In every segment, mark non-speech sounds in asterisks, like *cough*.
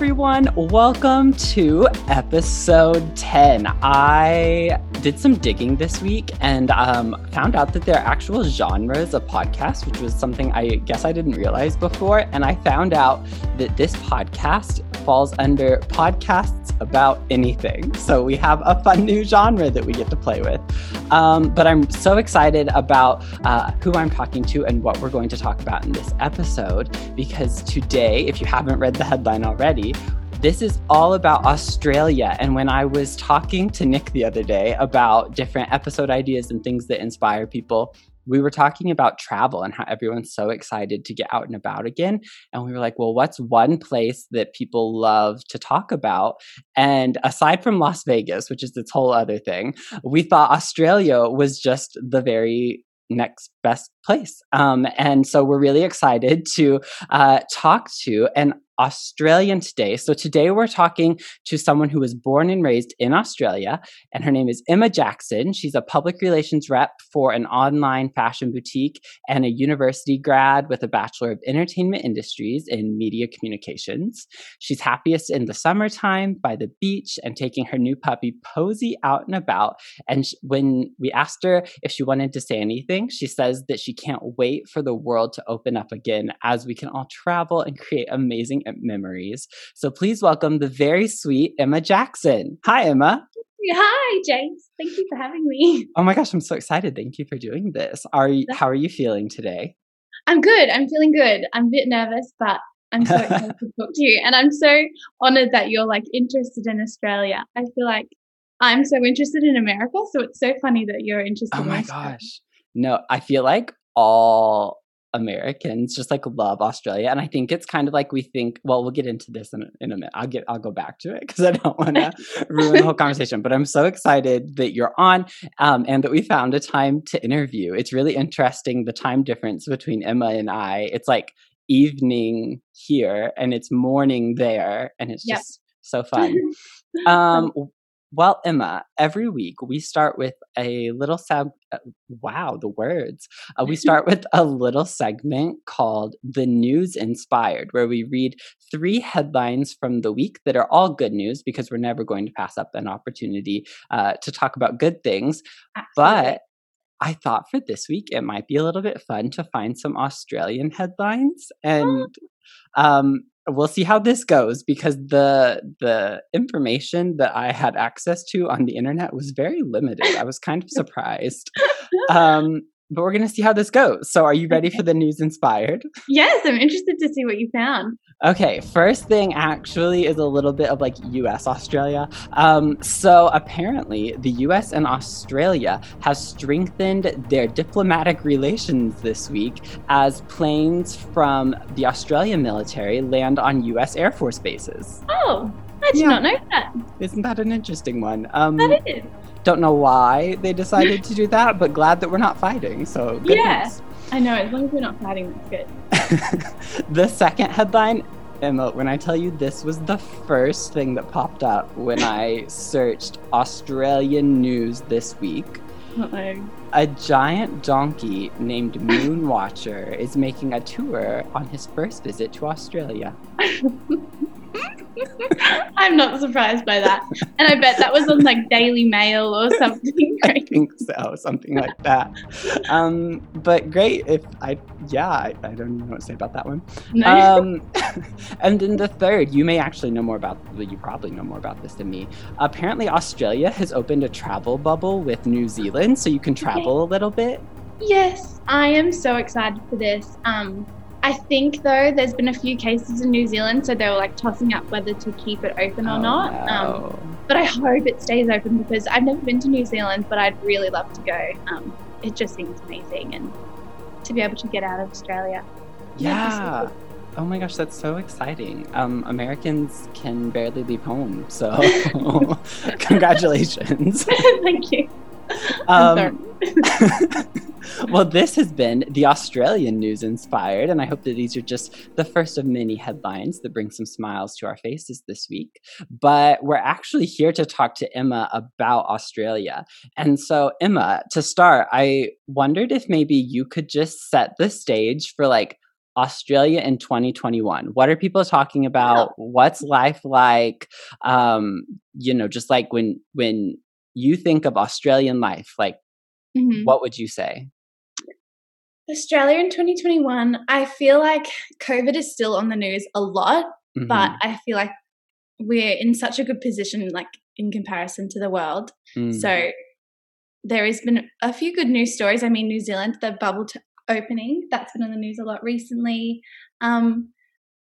Everyone. Welcome to episode 10. I did some digging this week and um, found out that there are actual genres of podcasts, which was something I guess I didn't realize before. And I found out that this podcast falls under podcasts about anything. So we have a fun new genre that we get to play with. Um, but I'm so excited about uh, who I'm talking to and what we're going to talk about in this episode because today, if you haven't read the headline already, this is all about Australia. And when I was talking to Nick the other day about different episode ideas and things that inspire people, we were talking about travel and how everyone's so excited to get out and about again. And we were like, well, what's one place that people love to talk about? And aside from Las Vegas, which is this whole other thing, we thought Australia was just the very next best place. Um, and so we're really excited to uh, talk to an Australian today. So today we're talking to someone who was born and raised in Australia, and her name is Emma Jackson. She's a public relations rep for an online fashion boutique and a university grad with a Bachelor of Entertainment Industries in Media Communications. She's happiest in the summertime by the beach and taking her new puppy Posey out and about. And when we asked her if she wanted to say anything, she says that she can't wait for the world to open up again as we can all travel and create amazing memories. So please welcome the very sweet Emma Jackson. Hi, Emma. Hi, James. Thank you for having me. *laughs* Oh my gosh, I'm so excited. Thank you for doing this. Are you, how are you feeling today? I'm good. I'm feeling good. I'm a bit nervous, but I'm so *laughs* excited to talk to you. And I'm so honored that you're like interested in Australia. I feel like I'm so interested in America. So it's so funny that you're interested oh in my gosh. No, I feel like all Americans just like love Australia, and I think it's kind of like we think. Well, we'll get into this in, in a minute. I'll get I'll go back to it because I don't want to *laughs* ruin the whole conversation. But I'm so excited that you're on, um, and that we found a time to interview. It's really interesting the time difference between Emma and I. It's like evening here, and it's morning there, and it's just so fun. *laughs* Um, well, Emma, every week we start with a little seg. Uh, wow, the words. Uh, we *laughs* start with a little segment called The News Inspired, where we read three headlines from the week that are all good news because we're never going to pass up an opportunity uh, to talk about good things. Absolutely. But I thought for this week it might be a little bit fun to find some Australian headlines. And um, we'll see how this goes because the the information that I had access to on the internet was very limited. I was kind of *laughs* surprised. Um, but we're going to see how this goes. So, are you ready for the news inspired? Yes, I'm interested to see what you found. Okay, first thing actually is a little bit of like US Australia. Um, so, apparently, the US and Australia have strengthened their diplomatic relations this week as planes from the Australian military land on US Air Force bases. Oh, I did yeah. not know that. Isn't that an interesting one? Um, that is. Don't know why they decided to do that, but glad that we're not fighting. So yeah. I know. As long as we're not fighting, that's good. *laughs* the second headline, Emma, when I tell you this was the first thing that popped up when I searched Australian news this week. Uh-oh. *laughs* A giant donkey named Moonwatcher is making a tour on his first visit to Australia. *laughs* *laughs* I'm not surprised by that. And I bet that was on like Daily Mail or something. *laughs* I think so, something like that. Um, but great if I, yeah, I, I, don't know what to say about that one. No. Um, *laughs* and then the third, you may actually know more about, you probably know more about this than me. Apparently, Australia has opened a travel bubble with New Zealand, so you can travel okay. a little bit. Yes, I am so excited for this. Um, I think though there's been a few cases in New Zealand, so they were like tossing up whether to keep it open or oh, not. No. Um, but I hope it stays open because I've never been to New Zealand, but I'd really love to go. Um, it just seems amazing, and to be able to get out of Australia. Yeah. Oh my gosh, that's so exciting. Um, Americans can barely leave home, so *laughs* *laughs* congratulations. *laughs* Thank you. Um, well, this has been the Australian News Inspired, and I hope that these are just the first of many headlines that bring some smiles to our faces this week. But we're actually here to talk to Emma about Australia. And so, Emma, to start, I wondered if maybe you could just set the stage for like Australia in 2021. What are people talking about? What's life like? Um, you know, just like when when you think of Australian life, like Mhm. what would you say? Australia in 2021, I feel like COVID is still on the news a lot, Mhm. but I feel like we're in such a good position, like in comparison to the world. Mm. So there has been a few good news stories. I mean, New Zealand, the bubble t- opening, that's been on the news a lot recently. Um,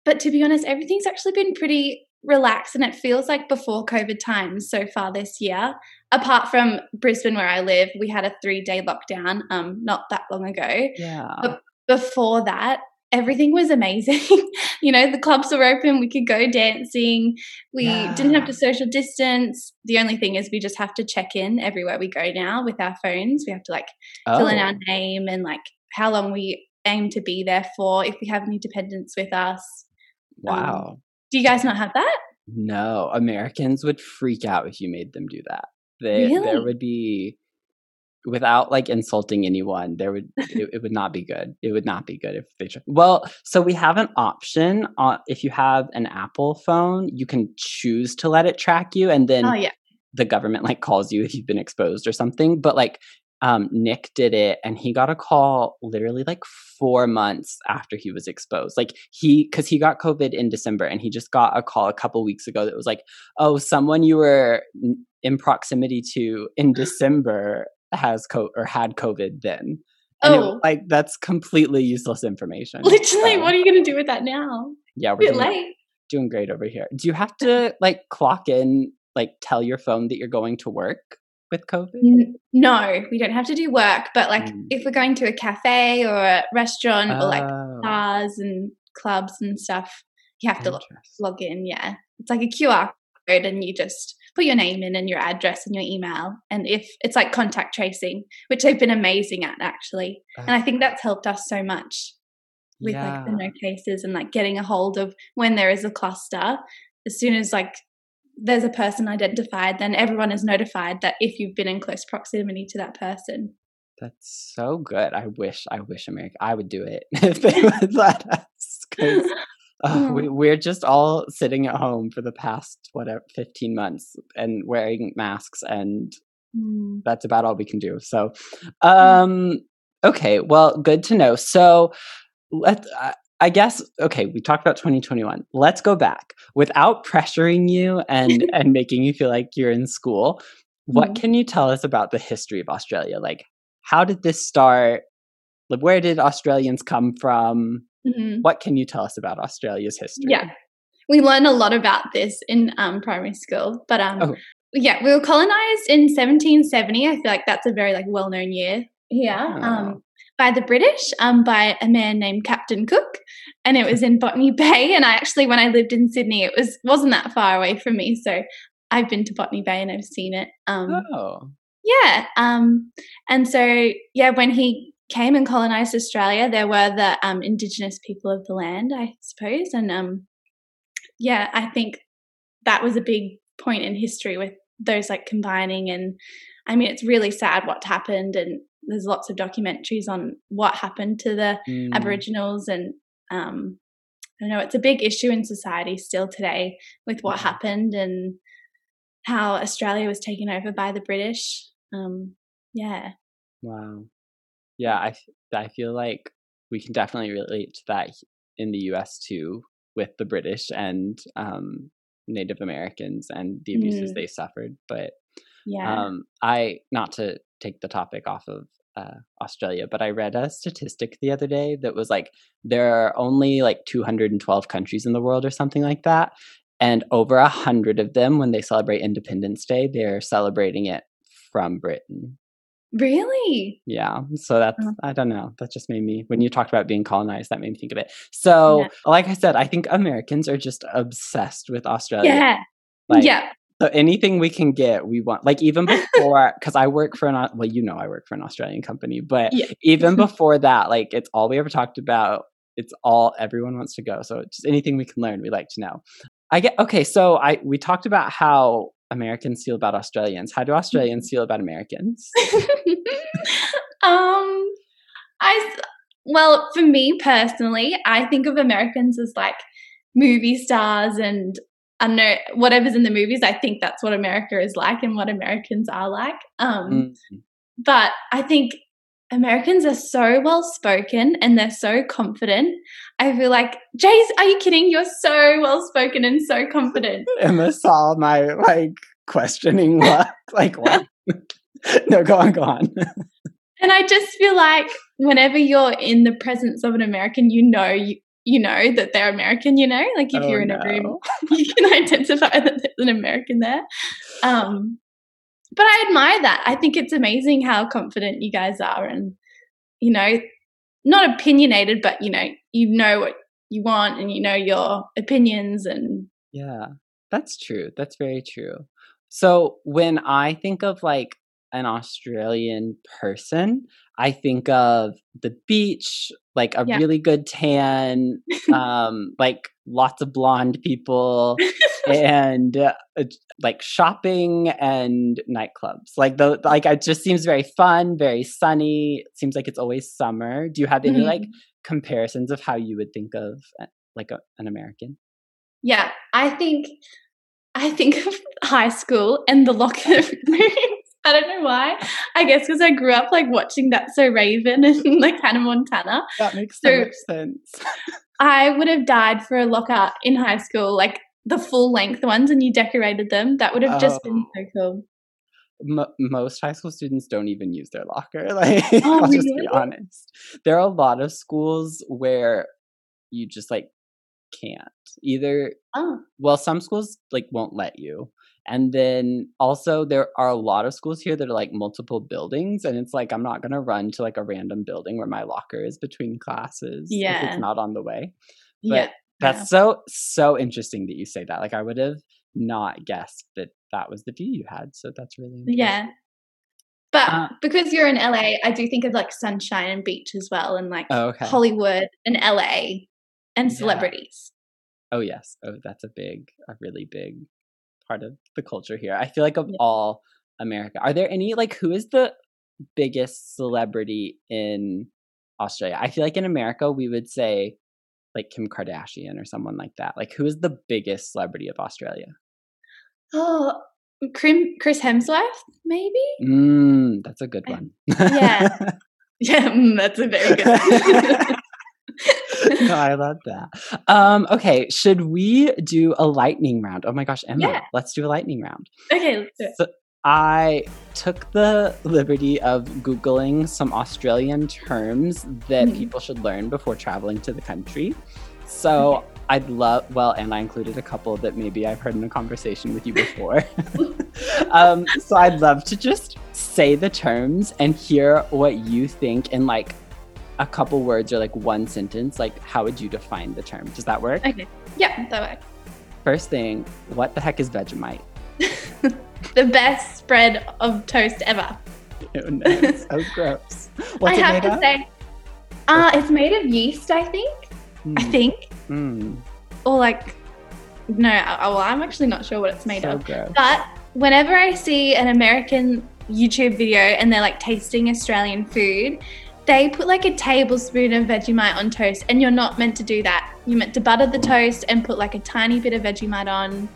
but to be honest, everything's actually been pretty relaxed and it feels like before COVID times so far this year. Apart from Brisbane, where I live, we had a three day lockdown um, not that long ago. yeah. But before that, everything was amazing. *laughs* you know, the clubs were open, we could go dancing, we didn't have to social distance. The only thing is, we just have to check in everywhere we go now with our phones. We have to like fill in Oh. our name and like how long we aim to be there for if we have any dependents with us. Um, Wow. Do you guys not have that? No, Americans would freak out if you made them do that. They, There would be, without like insulting anyone, there would it, it would not be good. It would not be good if they. Try. Well, so we have an option. On, if you have an Apple phone, you can choose to let it track you, and then Oh yeah. the government like calls you if you've been exposed or something. But like um, Nick did it, and he got a call literally like four months after he was exposed. Like he, because he got COVID in December, and he just got a call a couple weeks ago that was like, "Oh, someone you were in proximity to in *laughs* December has co or had COVID then." And it Oh. like that's completely useless information. Literally, So, what are you going to do with that now? yeah, we're doing, late. doing great over here. Do you have to like clock in, like tell your phone that you're going to work with COVID? No, we don't have to do work, but like Mm. if we're going to a cafe or a restaurant or like Oh, bars and clubs and stuff, you have to lo- interesting. log in. Yeah. It's like a QR code and you just put your name in and your address and your email. And if it's like contact tracing, which they've been amazing at actually. And I think that's helped us so much with like the no cases and like getting a hold of when there is a cluster. As soon as like there's a person identified, then everyone is notified that if you've been in close proximity to that person. That's so good. I wish, I wish America, I would do it *laughs* if they *laughs* would let us. Because Mm. we, we're just all sitting at home for the past, whatever, 15 months and wearing masks, and Mm. that's about all we can do. So, um, okay, well, good to know. So, let I I guess okay, we talked about 2021. Let's go back without pressuring you and *laughs* and making you feel like you're in school. What Mhm. can you tell us about the history of Australia? Like, how did this start? Like, where did Australians come from? Mhm. What can you tell us about Australia's history? Yeah. We learn a lot about this in um, primary school, but um, Oh. yeah, we were colonized in 1770. I feel like that's a very like well-known year here Oh. um, by the British, um, by a man named Captain Cook, and it was in Botany Bay. And I actually, when I lived in Sydney, it was wasn't that far away from me, so I've been to Botany Bay and I've seen it. Um, Oh, yeah. Um, and so, yeah, when he came and colonized Australia, there were the um, indigenous people of the land, I suppose. And um, yeah, I think that was a big point in history with those like combining. And I mean, it's really sad what happened. And there's lots of documentaries on what happened to the mm, Aboriginals. And um, I know it's a big issue in society still today with what happened and how Australia was taken over by the British. Um, yeah. wow. Yeah, I I feel like we can definitely relate to that in the U.S. too, with the British and um, Native Americans and the abuses Mm. they suffered. But Yeah. Um, I not to take the topic off of uh, Australia, but I read a statistic the other day that was like there are only like 212 countries in the world or something like that, and over a hundred of them, when they celebrate Independence Day, they're celebrating it from Britain. really? Yeah, so that's. I don't know. That just made me when you talked about being colonized, that made me think of it. So, Yeah. like I said, I think Americans are just obsessed with Australia. Yeah. Like, yeah. So anything we can get, we want. Like even *laughs* before, because I work for an well, you know, I work for an Australian company, but Yeah. even *laughs* before that, like it's all we ever talked about. It's all everyone wants to go. So just anything we can learn, we like to know. I get okay. So I we talked about how Americans feel about Australians. How do Australians feel about Americans? *laughs* um, I well, for me personally, I think of Americans as like movie stars and I don't know whatever's in the movies. I think that's what America is like and what Americans are like. Um, mm-hmm. But I think Americans are so well spoken and they're so confident. I feel like, Jace, are you kidding? You're so well spoken and so confident. *laughs* Emma saw my like questioning what, like what? *laughs* *laughs* no, go on, go on. and I just feel like whenever you're in the presence of an American, you know you, you know that they're American, you know? Like if oh, you're in no. a room, *laughs* you can identify that there's an American there. Um, but I admire that. I think it's amazing how confident you guys are and, you know, not opinionated, but, you know, you know what you want and you know your opinions and. Yeah, that's true. That's very true. So when I think of like an Australian person, I think of the beach, like a yeah. really good tan, um, *laughs* like lots of blonde people, and uh, like shopping and nightclubs. Like the like it just seems very fun, very sunny. It seems like it's always summer. Do you have any mm-hmm. like comparisons of how you would think of uh, like a, an American? Yeah, I think I think *laughs* of high school and the locker rooms. *laughs* I don't know why. I guess because I grew up like watching That's So Raven and *laughs* like Hannah Montana. That makes so, so much sense. I would have died for a locker in high school, like the full length ones, and you decorated them. That would have just oh. been so cool. M- most high school students don't even use their locker. *laughs* Like, oh, I'll really? just be honest. There are a lot of schools where you just like can't either. Oh. Well, some schools like won't let you, and then also there are a lot of schools here that are like multiple buildings, and it's like I'm not gonna run to like a random building where my locker is between classes. Yeah, if it's not on the way. But yeah, that's yeah. so so interesting that you say that. Like I would have not guessed that that was the view you had. So that's really yeah. But uh, because you're in LA, I do think of like sunshine and beach as well, and like oh, okay. Hollywood and LA and celebrities. Yeah. Oh yes, oh that's a big, a really big part of the culture here. I feel like of yeah. all America, are there any like who is the biggest celebrity in Australia? I feel like in America we would say like Kim Kardashian or someone like that. Like who is the biggest celebrity of Australia? Oh, Chris Hemsworth, maybe. Mm, that's a good one. Yeah, *laughs* *laughs* yeah, mm, that's a very good. *laughs* *laughs* I love that. Um, okay, should we do a lightning round? Oh my gosh, Emma, yeah. let's do a lightning round. Okay, let's do it. So I took the liberty of Googling some Australian terms that mm. people should learn before traveling to the country. So okay. I'd love, well, and I included a couple that maybe I've heard in a conversation with you before. *laughs* um, so I'd love to just say the terms and hear what you think in like a couple words or like one sentence, like how would you define the term? Does that work? Okay. Yeah, that works. First thing, what the heck is Vegemite? *laughs* the best spread of toast ever. Ew, *laughs* no, so *laughs* gross. What's I have to of? say, uh, it's made of yeast, I think. Mm. I think. Mm. Or like, no, well, I'm actually not sure what it's made so of. Gross. But whenever I see an American YouTube video and they're like tasting Australian food, they put like a tablespoon of Vegemite on toast, and you're not meant to do that. You're meant to butter the toast and put like a tiny bit of Vegemite on,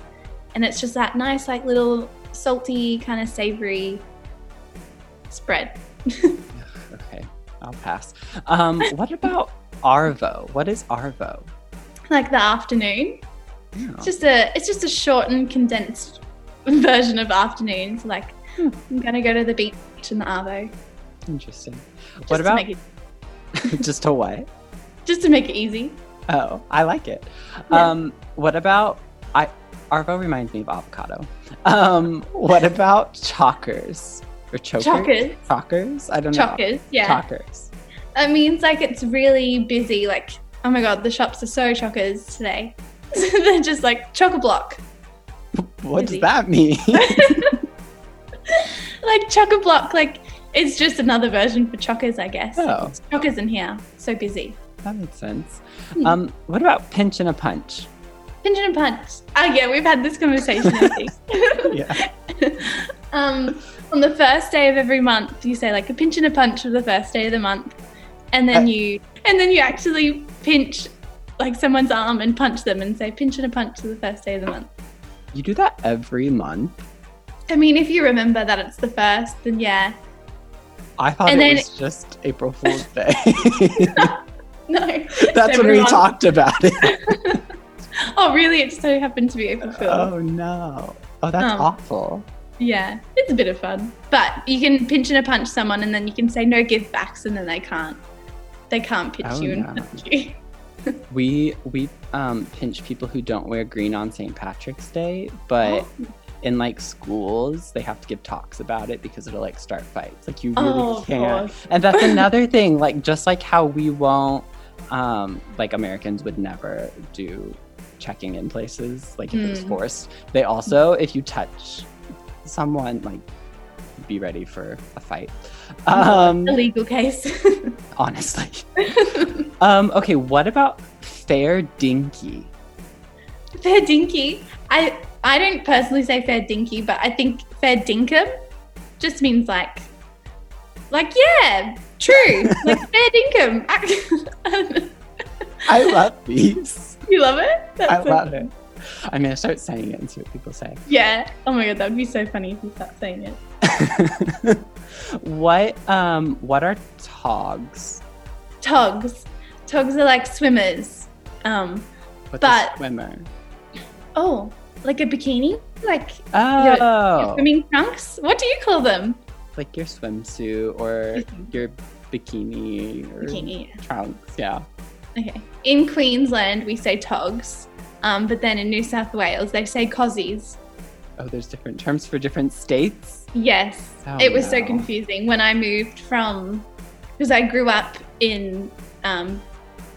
and it's just that nice, like little salty, kind of savory spread. *laughs* *laughs* okay, I'll pass. Um, what about Arvo? What is Arvo? Like the afternoon. It's just a it's just a shortened, condensed version of afternoons. Like hmm. I'm gonna go to the beach in the Arvo. Interesting. Just what about it... *laughs* just to what? Just to make it easy. Oh, I like it. Yeah. Um, what about I? Arvo reminds me of avocado. Um, what about chalkers or chokers? Chalkers. Chalkers. I don't know. Chalkers. Yeah. Chalkers. That means like it's really busy. Like oh my god, the shops are so chockers today. *laughs* They're just like chock a block. What busy. does that mean? *laughs* like chock a block, like it's just another version for chockers, I guess. Oh. chockers in here. So busy. That makes sense. Hmm. Um, what about pinch and a punch? Pinch and a punch. Oh yeah, we've had this conversation. *laughs* yeah. *laughs* um, on the first day of every month, you say like a pinch and a punch for the first day of the month, and then uh, you and then you actually pinch like someone's arm and punch them and say pinch and a punch for the first day of the month. You do that every month. I mean, if you remember that it's the first, then yeah. I thought And it then- was just April *laughs* Fool's Day. *laughs* No. That's when we everyone. talked about it. *laughs* Oh, really? It just so happened to be April Fool's. oh no. Oh, that's Um, awful. Yeah, it's a bit of fun. But you can pinch and a punch someone, and then you can say no give backs, and then they can't. They can't pinch Oh, you and no. punch you. We we um pinch people who don't wear green on St. Patrick's Day, but Oh. In like schools they have to give talks about it because it'll like start fights. Like you really Oh, can't. And that's *laughs* another thing, like just like how we won't um like Americans would never do checking in places like if it was Mm. forced. They also if you touch someone like be ready for a fight. Um a legal case. *laughs* honestly. Um okay, what about fair dinky? fair dinky. I I don't personally say fair dinky, but I think fair dinkum just means like like yeah, true. like *laughs* fair dinkum. *laughs* I love these. you love it? That's I so love it. I'm gonna start saying it and see what people say. Yeah. Oh my god, that would be so funny if you start saying it. *laughs* what um what are togs? Togs. Togs are like swimmers. Um What's But- swimmer? oh, like a bikini? Like Oh, your swimming trunks? What do you call them? like your swimsuit or your bikini or Bikini. yeah. trunks. Yeah. Okay. In Queensland, we say togs, um, but then in New South Wales, they say cossies. Oh, there's different terms for different states. Yes. Oh, it was so confusing when I moved from, because I grew up in um,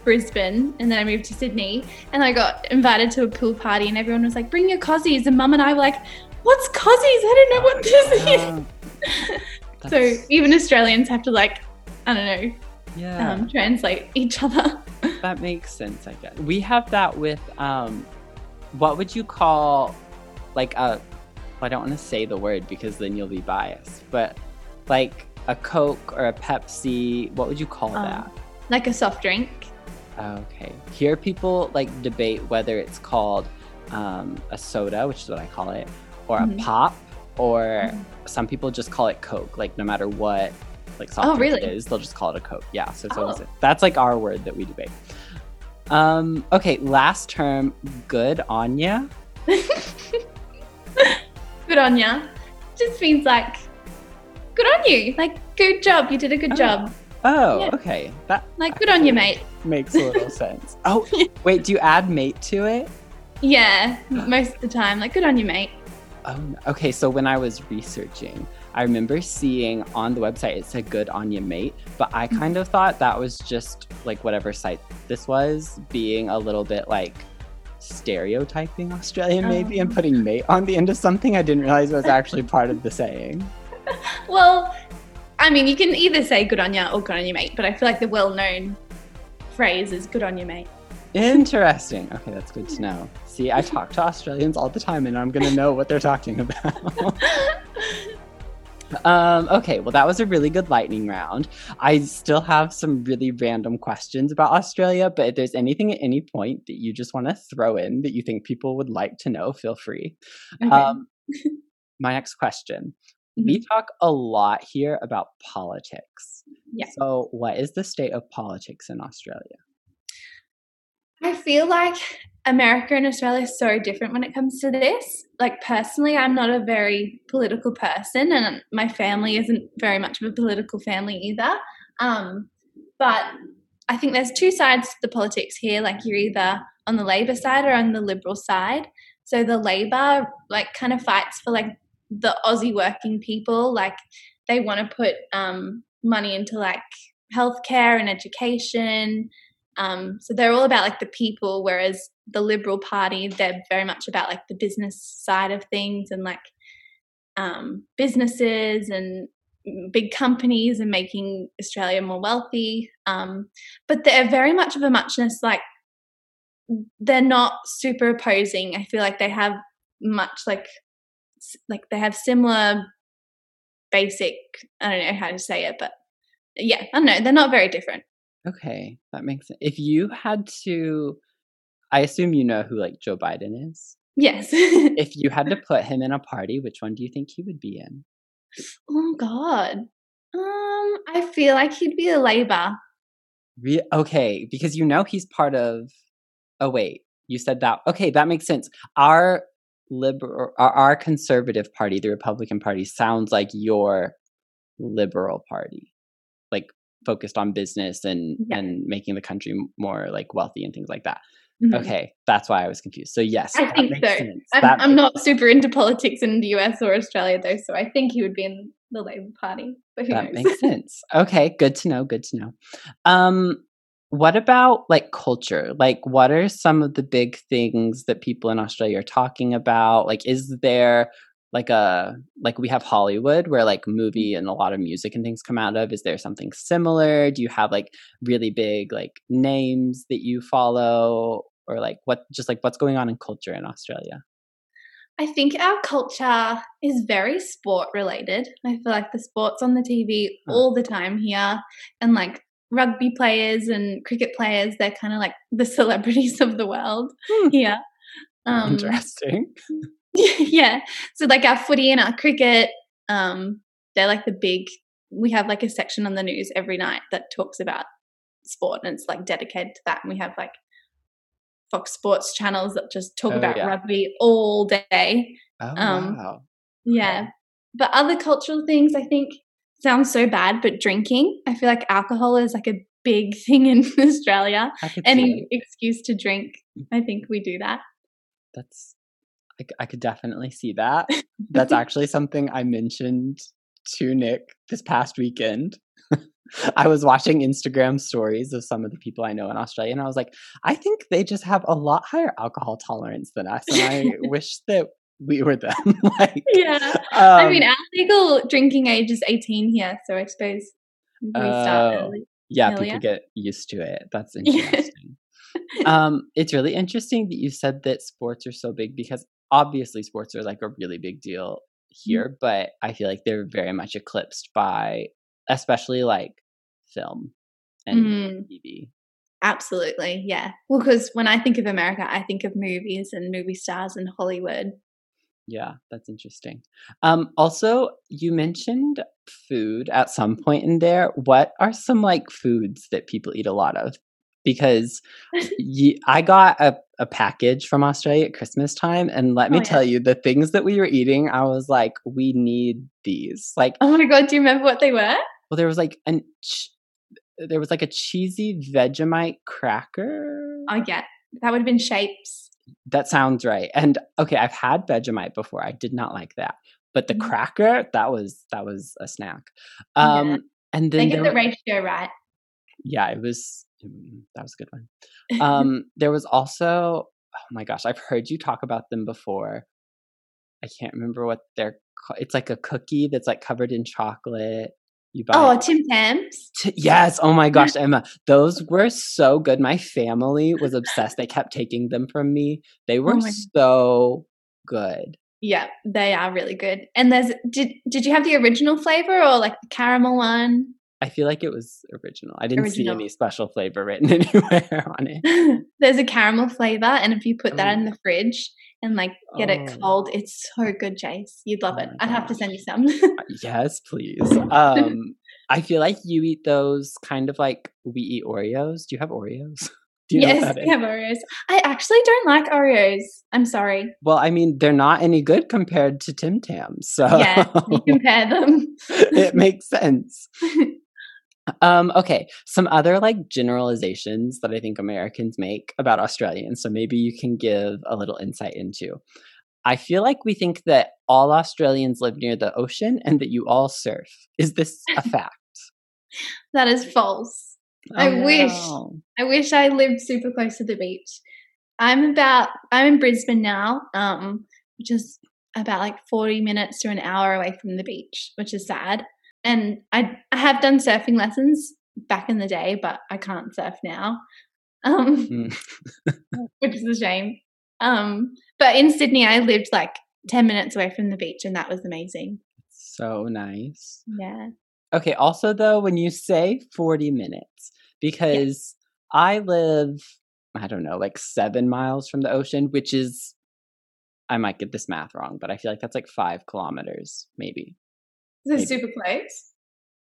Brisbane and then I moved to Sydney and I got invited to a pool party and everyone was like, bring your cossies. And mum and I were like, what's cossies? I don't know what this is. Oh, so even Australians have to like, I don't know, yeah. um, translate each other. That makes sense, I guess. We have that with um what would you call like a I don't want to say the word because then you'll be biased, but like a Coke or a Pepsi, what would you call Um, that? like a soft drink. Okay. Here people like debate whether it's called um, a soda, which is what I call it, or Mhm. a pop, or Mhm. some people just call it Coke. Like no matter what like soft Oh, drink really? it is, they'll just call it a Coke. Yeah. So it's always Oh. that's like our word that we debate. Um, okay, last term, good on ya. *laughs* good on ya. Just means like, good on you. Like, good job. You did a good Oh. job. Oh, Yeah. okay. That Like, good on you, mate. makes a little *laughs* sense. Oh, wait, do you add mate to it? Yeah, *gasps* most of the time. Like, good on you, mate. Oh, okay. So when I was researching, I remember seeing on the website it said "Good on you, mate," but I mm. kind of thought that was just like whatever site this was, being a little bit like stereotyping Australian oh. maybe and Oh. putting "mate" on the end of something. I didn't realize was *laughs* actually part of the saying. Well, I mean, you can either say good on ya or good on you, mate, but I feel like the well known phrase is good on you, mate. Interesting. Okay, that's good to know. See, I talk to Australians all the time, and I'm gonna know what they're talking about. *laughs* Um, okay, well, that was a really good lightning round. I still have some really random questions about Australia, but if there's anything at any point that you just want to throw in that you think people would like to know, feel free. Okay. Um, my next question we talk a lot here about politics. Yeah. So, what is the state of politics in Australia? I feel like America and Australia are so different when it comes to this. Like, personally, I'm not a very political person, and my family isn't very much of a political family either. Um, but I think there's two sides to the politics here. Like, you're either on the Labor side or on the Liberal side. So, the Labor, like, kind of fights for, like, the Aussie working people. Like, they want to put um, money into, like, healthcare and education. Um, so they're all about like the people, whereas the Liberal Party they're very much about like the business side of things and like um, businesses and big companies and making Australia more wealthy. Um, but they're very much of a muchness. Like they're not super opposing. I feel like they have much like like they have similar basic. I don't know how to say it, but yeah, I don't know. They're not very different. Okay, that makes sense. If you had to, I assume you know who like Joe Biden is. Yes. If you had to *laughs* put him in a party, which one do you think he would be in? oh God. Um, I feel like he'd be a Labor. Re- okay, because you know he's part of. Oh wait, you said that. Okay, that makes sense. Our liberal, our, our conservative party, the Republican Party, sounds like your liberal party, like focused on business and Yeah. and making the country more like wealthy and things like that. Mhm. Okay, that's why I was confused. So yes, I think so. sense. I'm, I'm not super into politics in the US or Australia though, so I think he would be in the Labor Party. But who that knows? makes sense. Okay, good to know. Good to know. Um, what about like culture? Like, what are some of the big things that people in Australia are talking about? Like, is there like a like we have Hollywood where like movie and a lot of music and things come out of? Is there something similar? Do you have like really big like names that you follow? Or like what just like what's going on in culture in Australia? I think our culture is very sport related. I feel like the sports on the TV all the time here, and like rugby players and cricket players, they're kind of like *laughs* the celebrities of the world Hmm. here. Um, Interesting. *laughs* yeah. So like our footy and our cricket, um, they're like the big. We have like a section on the news every night that talks about sport, and it's like dedicated to that. And we have like Fox Sports channels that just talk Oh, about yeah. rugby all day. Oh um, wow. Yeah. But other cultural things, I think, sound so bad. But drinking, I feel like alcohol is like a big *laughs* thing in Australia. I Any excuse to drink, I think we do that. That's—I could definitely see that. *laughs* That's actually something I mentioned to Nick this past weekend. *laughs* I was watching Instagram stories of some of the people I know in Australia, and I was like, I think they just have a lot higher alcohol tolerance than us, and I wish that we were then. *laughs* like, yeah. I mean, um, our legal drinking age is 18 here. So I suppose we start Oh. early. yeah, earlier. people get used to it. That's *laughs* interesting. um, it's really interesting that you said that sports are so big because obviously sports are like a really big deal here, but I feel like they're very much eclipsed by especially like film and Mm. TV. Absolutely. Yeah. Well, because when I think of America, I think of movies and movie stars and Hollywood. Yeah, that's interesting. Um, also, you mentioned food at some point in there. What are some like foods that people eat a lot of? Because ye- I got a, a package from Australia at Christmas time, and let me Oh, yeah. tell you, the things that we were eating, I was like, we need these. Like, Oh my God. Do you remember what they were? well, there was like an ch- there was like a cheesy Vegemite cracker. Oh, yeah. That would have been shapes. That sounds right. And okay, I've had Vegemite before. I did not like that. But the Mhm. cracker, that was that was a snack. Yeah. Um and They then get there the were- ratio right. yeah, it was mm, that was a good one. *laughs* Um there was also oh my gosh, I've heard you talk about them before. I can't remember what they're ca- it's like a cookie that's like covered in chocolate. You buy oh, Tim Tams. T- yes. Oh my gosh, Emma. Those were so good. My family was obsessed. They kept taking them from me. They were Oh so good. Yeah, they are really good. And there's did did you have the original flavor or like the caramel one? I feel like it was original. I didn't see any special flavor written *laughs* anywhere on it. *laughs* there's a caramel flavor, and if you put that oh. in the fridge and like get it Oh. cold, it's so good, Chase. You'd love Oh it. I'd have to send you some. *laughs* yes, please. Um, I feel like you eat those kind of like we eat Oreos. Do you have Oreos? *laughs* Do you yes, we have Oreos. I actually don't like Oreos. I'm sorry. Well, I mean, they're not any good compared to Tim Tams. So Yeah, *laughs* you compare them. it makes sense. Um, okay, some other like generalizations that I think Americans make about Australians. So maybe you can give a little insight into. I feel like we think that all Australians live near the ocean and that you all surf. Is this a *laughs* fact? that is false. I Oh, wish. no. I wish I lived super close to the beach. I'm about I'm in Brisbane now, um, which is about like 40 minutes to an hour away from the beach, which is sad. And I I have done surfing lessons back in the day, but I can't surf now. Um, Mm. *laughs* which is a shame. Um, but in Sydney I lived like 10 minutes away from the beach and that was amazing. So nice. Yeah. Okay, also though, when you say 40 minutes, because I live, I don't know, like seven miles from the ocean, which is, I might get this math wrong, but I feel like that's like five kilometers, maybe. Is it super close?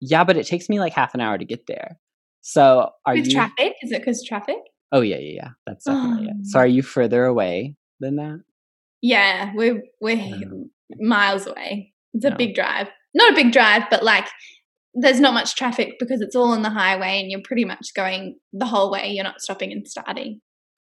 Yeah, but it takes me like half an hour to get there. So are With you? traffic? Is it because traffic? Oh yeah, yeah, yeah. That's definitely it. So Um, are you further away than that? Yeah, we're we're No. miles away. It's a No. big drive. Not a big drive, but like there's not much traffic because it's all on the highway and you're pretty much going the whole way. You're not stopping and starting.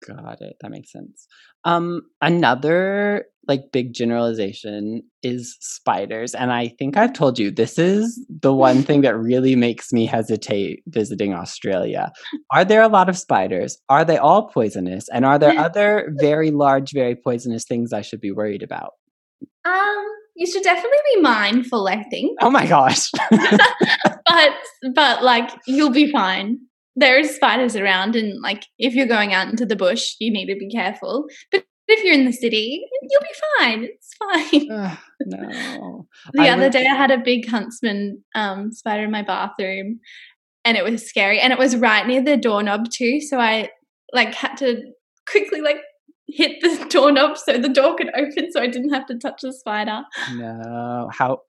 Got it. That makes sense. Um, another like big generalization is spiders, and I think I've told you this is the one thing that really makes me hesitate visiting Australia. Are there a lot of spiders? Are they all poisonous? And are there *laughs* other very large, very poisonous things I should be worried about? Um, you should definitely be mindful, I think. Oh my gosh. *laughs* but but like you'll be fine. There is spiders around, and like if you're going out into the bush, you need to be careful. But if you're in the city, you'll be fine. It's fine. Ugh, *laughs* no. The I other day, I had a big huntsman um, spider in my bathroom, and it was scary. And it was right near the doorknob too, so I like had to quickly like hit the *laughs* doorknob so the door could open, so I didn't have to touch the spider. No. How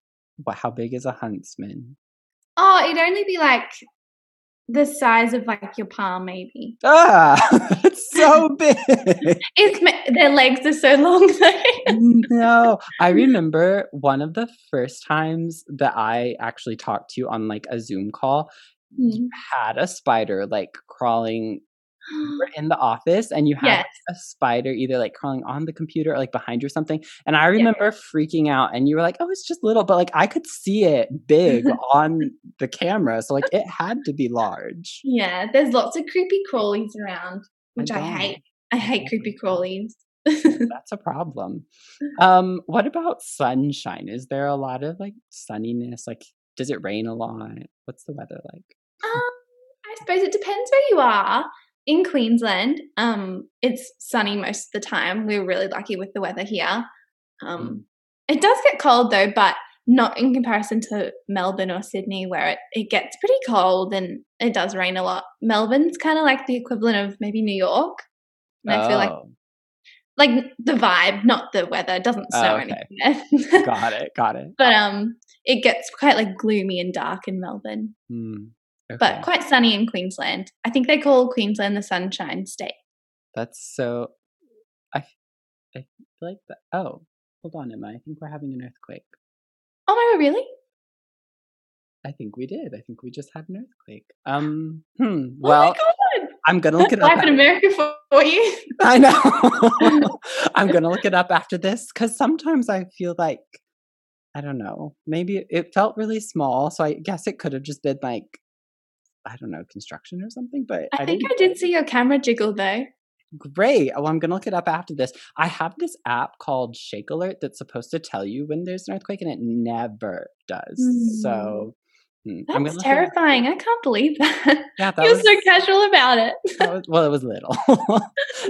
what how big is a huntsman? Oh, it'd only be like the size of like your palm, maybe. Ah, *laughs* it's so big. *laughs* It's their legs are so long *laughs* no, I remember one of the first times that I actually talked to you on like a Zoom call Mm. had a spider like crawling you were *gasps* in the office and you have yes. a spider either like crawling on the computer or like behind you or something. And I remember freaking out and you were like, oh, it's just little, but like I could see it big *laughs* on the camera. So like it had to be large. Yeah, there's lots of creepy crawlies around, which I, know. hate. I hate creepy crawlies. *laughs* That's a problem. *laughs* Um, what about sunshine? Is there a lot of like sunniness? Like, does it rain a lot? What's the weather like? Um, I suppose it depends where you are. In Queensland, um, it's sunny most of the time. We're really lucky with the weather here. Um, It does get cold though, but not in comparison to Melbourne or Sydney, where it, it gets pretty cold and it does rain a lot. Melbourne's kind of like the equivalent of maybe New York. And I feel like Oh, like the vibe, not the weather. It doesn't snow Oh, okay. anything *laughs* got it, got it. but um, it gets quite like gloomy and dark in Melbourne. Hmm, but quite sunny in Queensland. I think they call Queensland the Sunshine State. that's so. I, feel like that. Oh, hold on, Emma. I think we're having an earthquake. Oh my god, really? I think we did. I think we just had an earthquake. Um. Hmm. oh Well, my god! I'm gonna look it up. Life in America *laughs* for, you. I know. *laughs* I'm gonna look it up after this because sometimes I feel like I don't know. Maybe it felt really small, so I guess it could have just been like I don't know construction or something. But I, think didn't I did see your camera jiggle though. Great. Oh, I'm gonna look it up after this. I have this app called Shake Alert that's supposed to tell you when there's an earthquake, and it never does. So hmm, I'm That's it up. terrifying. I can't believe that. Yeah, *laughs* that You're was, so casual about it. was well, it was little. *laughs*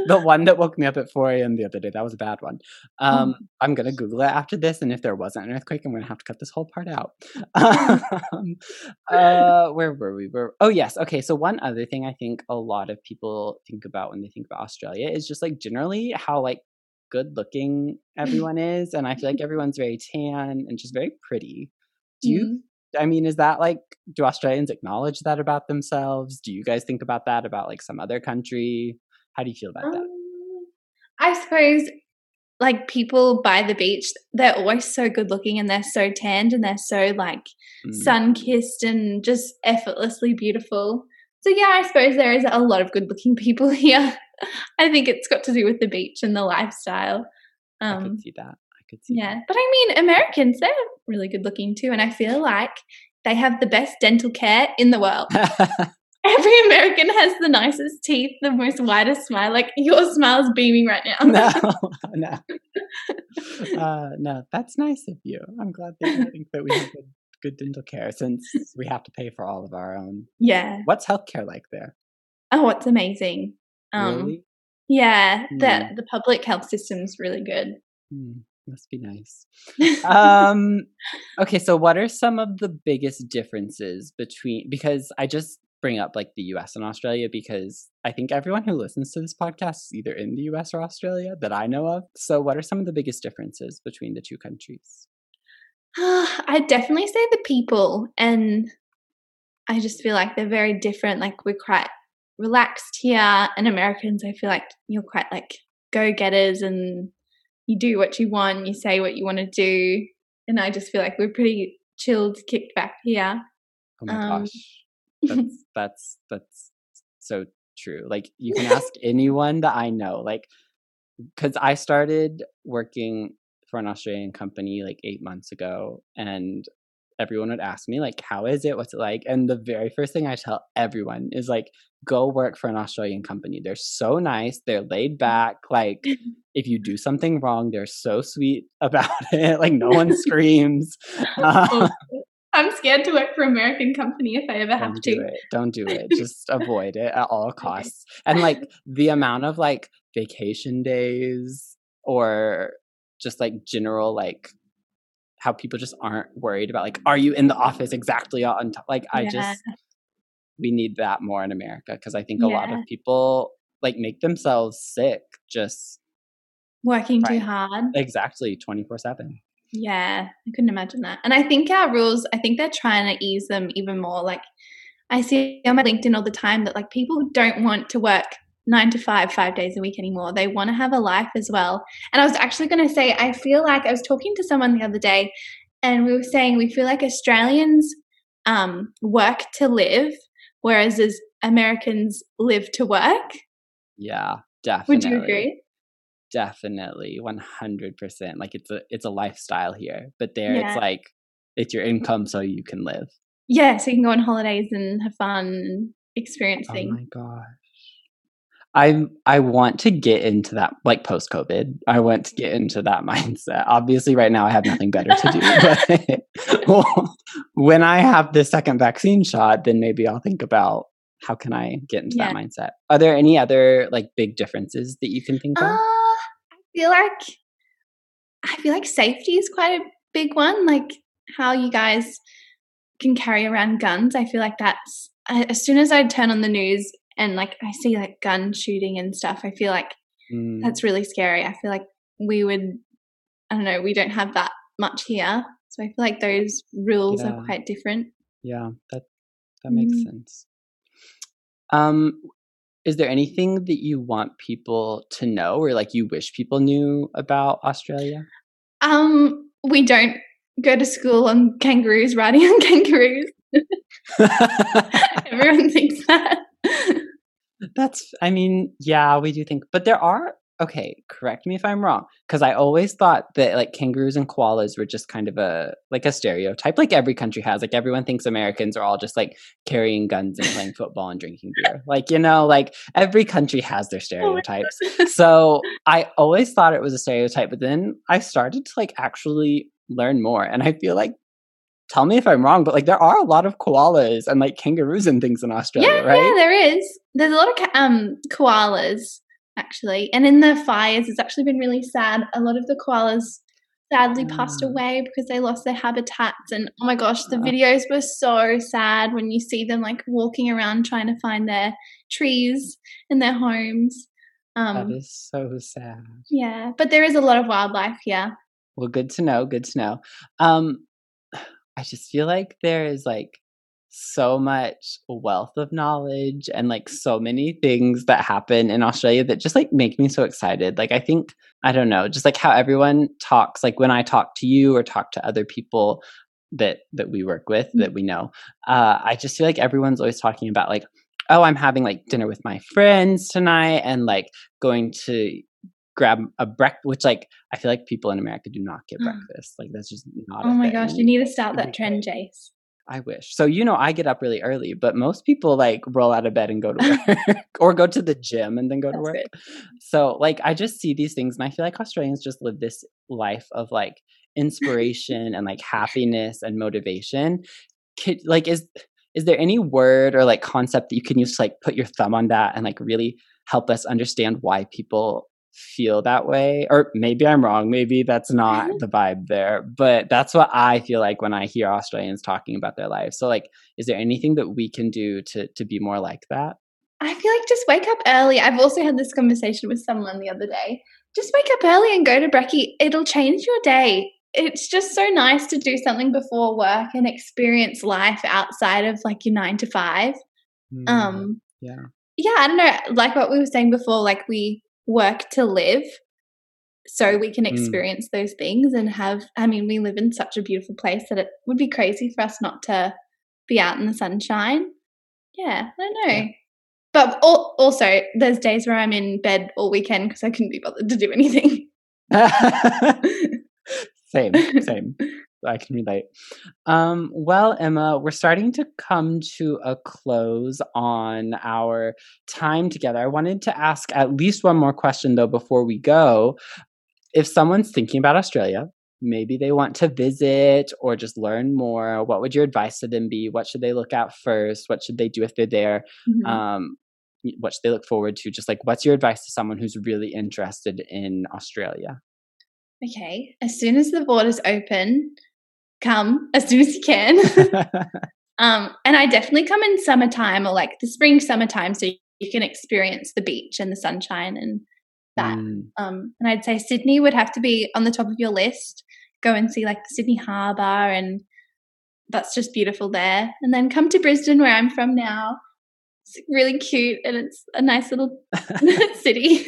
the one that woke me up at 4 a.m. the other day, that was a bad one. Um, I'm gonna Google it after this, and if there wasn't an earthquake, I'm gonna have to cut this whole part out. *laughs* um, uh, where were we? Were oh yes, okay. So one other thing I think a lot of people think about when they think about Australia is just like generally how like good looking everyone is, and I feel like everyone's very tan and just very pretty. Do you Mm. I mean, is that like, do Australians acknowledge that about themselves? Do you guys think about that about like some other country? How do you feel about that? Um, I suppose like people by the beach, they're always so good looking and they're so tanned and they're so like Mm. sun kissed and just effortlessly beautiful. So yeah, I suppose there is a lot of good looking people *laughs* here. I think it's got to do with the beach and the lifestyle. I Um, could see that. Could see. yeah, but I mean, Americans they're really good looking too, and I feel like they have the best dental care in the world. *laughs* *laughs* Every American has the nicest teeth, the most widest smile. Like your smile's beaming right now. no, *laughs* no, uh, no. That's nice of you. I'm glad that you think that we have good, good dental care since we have to pay for all of our own. Yeah. What's healthcare like there? Oh, it's amazing. Um, really? Yeah, the Hmm. the public health system's really good. Hmm, must be nice. um okay so what are some of the biggest differences between because i just bring up like the US and Australia because I think everyone who listens to this podcast is either in the US or Australia that I know of. So, what are some of the biggest differences between the two countries? *sighs* I'd definitely say the people, and I just feel like they're very different. Like, we're quite relaxed here, and Americans, I feel like you're quite like go getters and you do what you want, you say what you want to do. And I just feel like we're pretty chilled, kicked back here. Oh my um, gosh. That's *laughs* that's that's so true. Like you can ask anyone that I know, like because I started working for an Australian company like eight months ago, and everyone would ask me like, "How is it? What's it like?" And the very first thing I tell everyone is like, "Go work for an Australian company. They're so nice. They're laid back. Like, *laughs* if you do something wrong, they're so sweet *laughs* about it. Like, no one *laughs* screams." Um, I'm scared to work for American company if I ever have don't to. Do it. Don't do it. Just avoid it at all costs. And like the amount of like vacation days or just like general like how people just aren't worried about like are you in the office exactly on time? Like I yeah. just we need that more in America because I think a yeah. lot of people like make themselves sick just working right. too hard. Exactly, 24/7. Yeah, I couldn't imagine that. And I think our rules, I think they're trying to ease them even more. Like I see on my LinkedIn all the time that like people don't want to work nine to five, five days a week anymore. They want to have a life as well. And I was actually going to say, I feel like I was talking to someone the other day and we were saying we feel like Australians um, work to live, whereas as Americans live to work. Yeah, definitely. Would you agree? definitely 100% like it's a it's a lifestyle here but there yeah. it's like it's your income so you can live yeah so you can go on holidays and have fun and experience things oh my gosh I I want to get into that like post COVID. I want to get into that *laughs* mindset. Obviously, right now I have nothing better to do. *laughs* But *laughs* well, when I have the second vaccine shot, then maybe I'll think about how can I get into yeah. that mindset. Are there any other like big differences that you can think of? Uh, feel like I feel like safety is quite a big one. Like how you guys can carry around guns. I feel like that's as soon as I turn on the news and like I see like gun shooting and stuff, I feel like mm. that's really scary. I feel like we would, I don't know, we don't have that much here, so I feel like those rules yeah. are quite different. Yeah, that that makes mm. sense. Um, is there anything that you want people to know or like you wish people knew about Australia? Um, we don't go to school on kangaroos, riding *laughs* on kangaroos. *laughs* Everyone thinks that. That's, I mean, yeah, we do think, but there are okay, correct me if I'm wrong, because I always thought that like kangaroos and koalas were just kind of a like a stereotype, like every country has. Like everyone thinks Americans are all just like carrying guns and playing football and drinking beer. Like you know, like every country has their *laughs* oh stereotypes. so I always thought it was a stereotype, but then I started to like actually learn more, and I feel like. Tell me if I'm wrong, but like there are a lot of koalas and like kangaroos and things in Australia, yeah, right? Yeah, there is. There's a lot of um koalas actually. And in the fires, it's actually been really sad. A lot of the koalas sadly mm. passed away because they lost their habitats. And oh my gosh, the videos were so sad when you see them like walking around trying to find their trees and their homes. Um, that is so sad. Yeah, but there is a lot of wildlife here. Well, good to know. Good to know. Um, I just feel like there is like so much wealth of knowledge and like so many things that happen in Australia that just like make me so excited. Like I think I don't know, just like how everyone talks like when I talk to you or talk to other people that that we work with mm-hmm. that we know. Uh I just feel like everyone's always talking about like oh, I'm having like dinner with my friends tonight and like going to grab a breakfast which like I feel like people in America do not get mm. breakfast. Like that's just not Oh my gosh, you need to start that trend, Jace. I wish. So you know, I get up really early, but most people like roll out of bed and go to work, *laughs* *laughs* or go to the gym and then go That's to work. Good. So like, I just see these things, and I feel like Australians just live this life of like inspiration and like happiness and motivation. Could, like, is is there any word or like concept that you can use to like put your thumb on that and like really help us understand why people feel that way. Or maybe I'm wrong. Maybe that's not the vibe there. But that's what I feel like when I hear Australians talking about their lives. So like is there anything that we can do to to be more like that? I feel like just wake up early. I've also had this conversation with someone the other day. Just wake up early and go to brekkie. It'll change your day. It's just so nice to do something before work and experience life outside of like your nine to five. Mm, um, yeah. Yeah, I don't know. Like what we were saying before, like we work to live so we can mm. experience mm. those things and have i mean we live in such a beautiful place that it would be crazy for us not to be out in the sunshine yeah i don't know yeah. but also there's days where i'm in bed all weekend because i couldn't be bothered to do anything *laughs* same same *laughs* I can relate. Um, well, Emma, we're starting to come to a close on our time together. I wanted to ask at least one more question, though, before we go. If someone's thinking about Australia, maybe they want to visit or just learn more, what would your advice to them be? What should they look at first? What should they do if they're there? Mm-hmm. Um, what should they look forward to? Just like, what's your advice to someone who's really interested in Australia? Okay, as soon as the borders open, come as soon as you can. *laughs* um, and I definitely come in summertime or like the spring, summertime, so you can experience the beach and the sunshine and that. Mm. Um, and I'd say Sydney would have to be on the top of your list. Go and see like the Sydney Harbour, and that's just beautiful there. And then come to Brisbane, where I'm from now. It's really cute and it's a nice little *laughs* *laughs* city.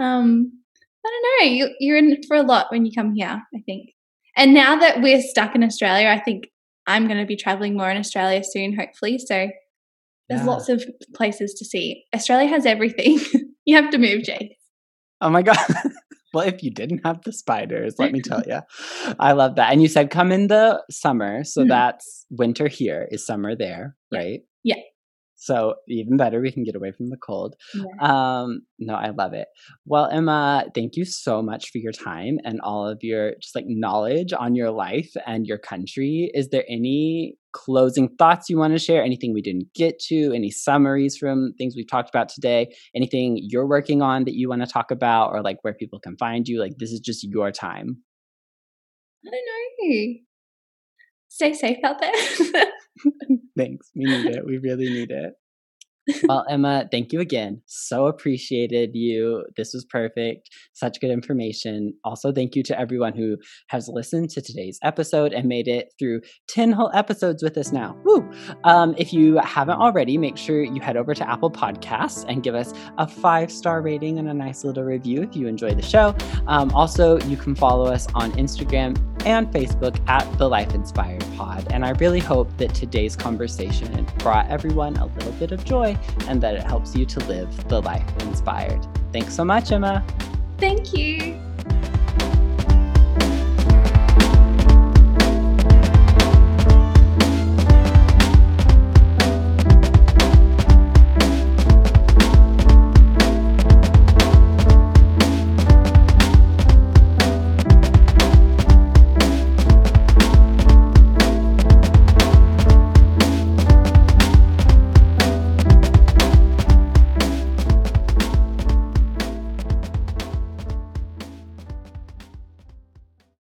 um, I don't know. You, you're in for a lot when you come here. I think. And now that we're stuck in Australia, I think I'm going to be traveling more in Australia soon, hopefully. So there's yeah. lots of places to see. Australia has everything. *laughs* you have to move, Jake. Oh my God. *laughs* well, if you didn't have the spiders, let me tell you. I love that. And you said come in the summer. So mm-hmm. that's winter here, is summer there, right? Yeah. So even better, we can get away from the cold. Yeah. Um, no, I love it. Well, Emma, thank you so much for your time and all of your just like knowledge on your life and your country. Is there any closing thoughts you want to share? Anything we didn't get to? Any summaries from things we've talked about today? Anything you're working on that you want to talk about, or like where people can find you? Like this is just your time. I don't know. Stay safe out there. *laughs* Thanks. We need it. We really need it. Well, Emma, thank you again. So appreciated you. This was perfect. Such good information. Also, thank you to everyone who has listened to today's episode and made it through 10 whole episodes with us now. Woo! Um, if you haven't already, make sure you head over to Apple Podcasts and give us a five star rating and a nice little review if you enjoy the show. Um, also, you can follow us on Instagram and Facebook at The Life Inspired Pod. And I really hope that today's conversation brought everyone a little bit of joy and that it helps you to live the life inspired. Thanks so much, Emma. Thank you.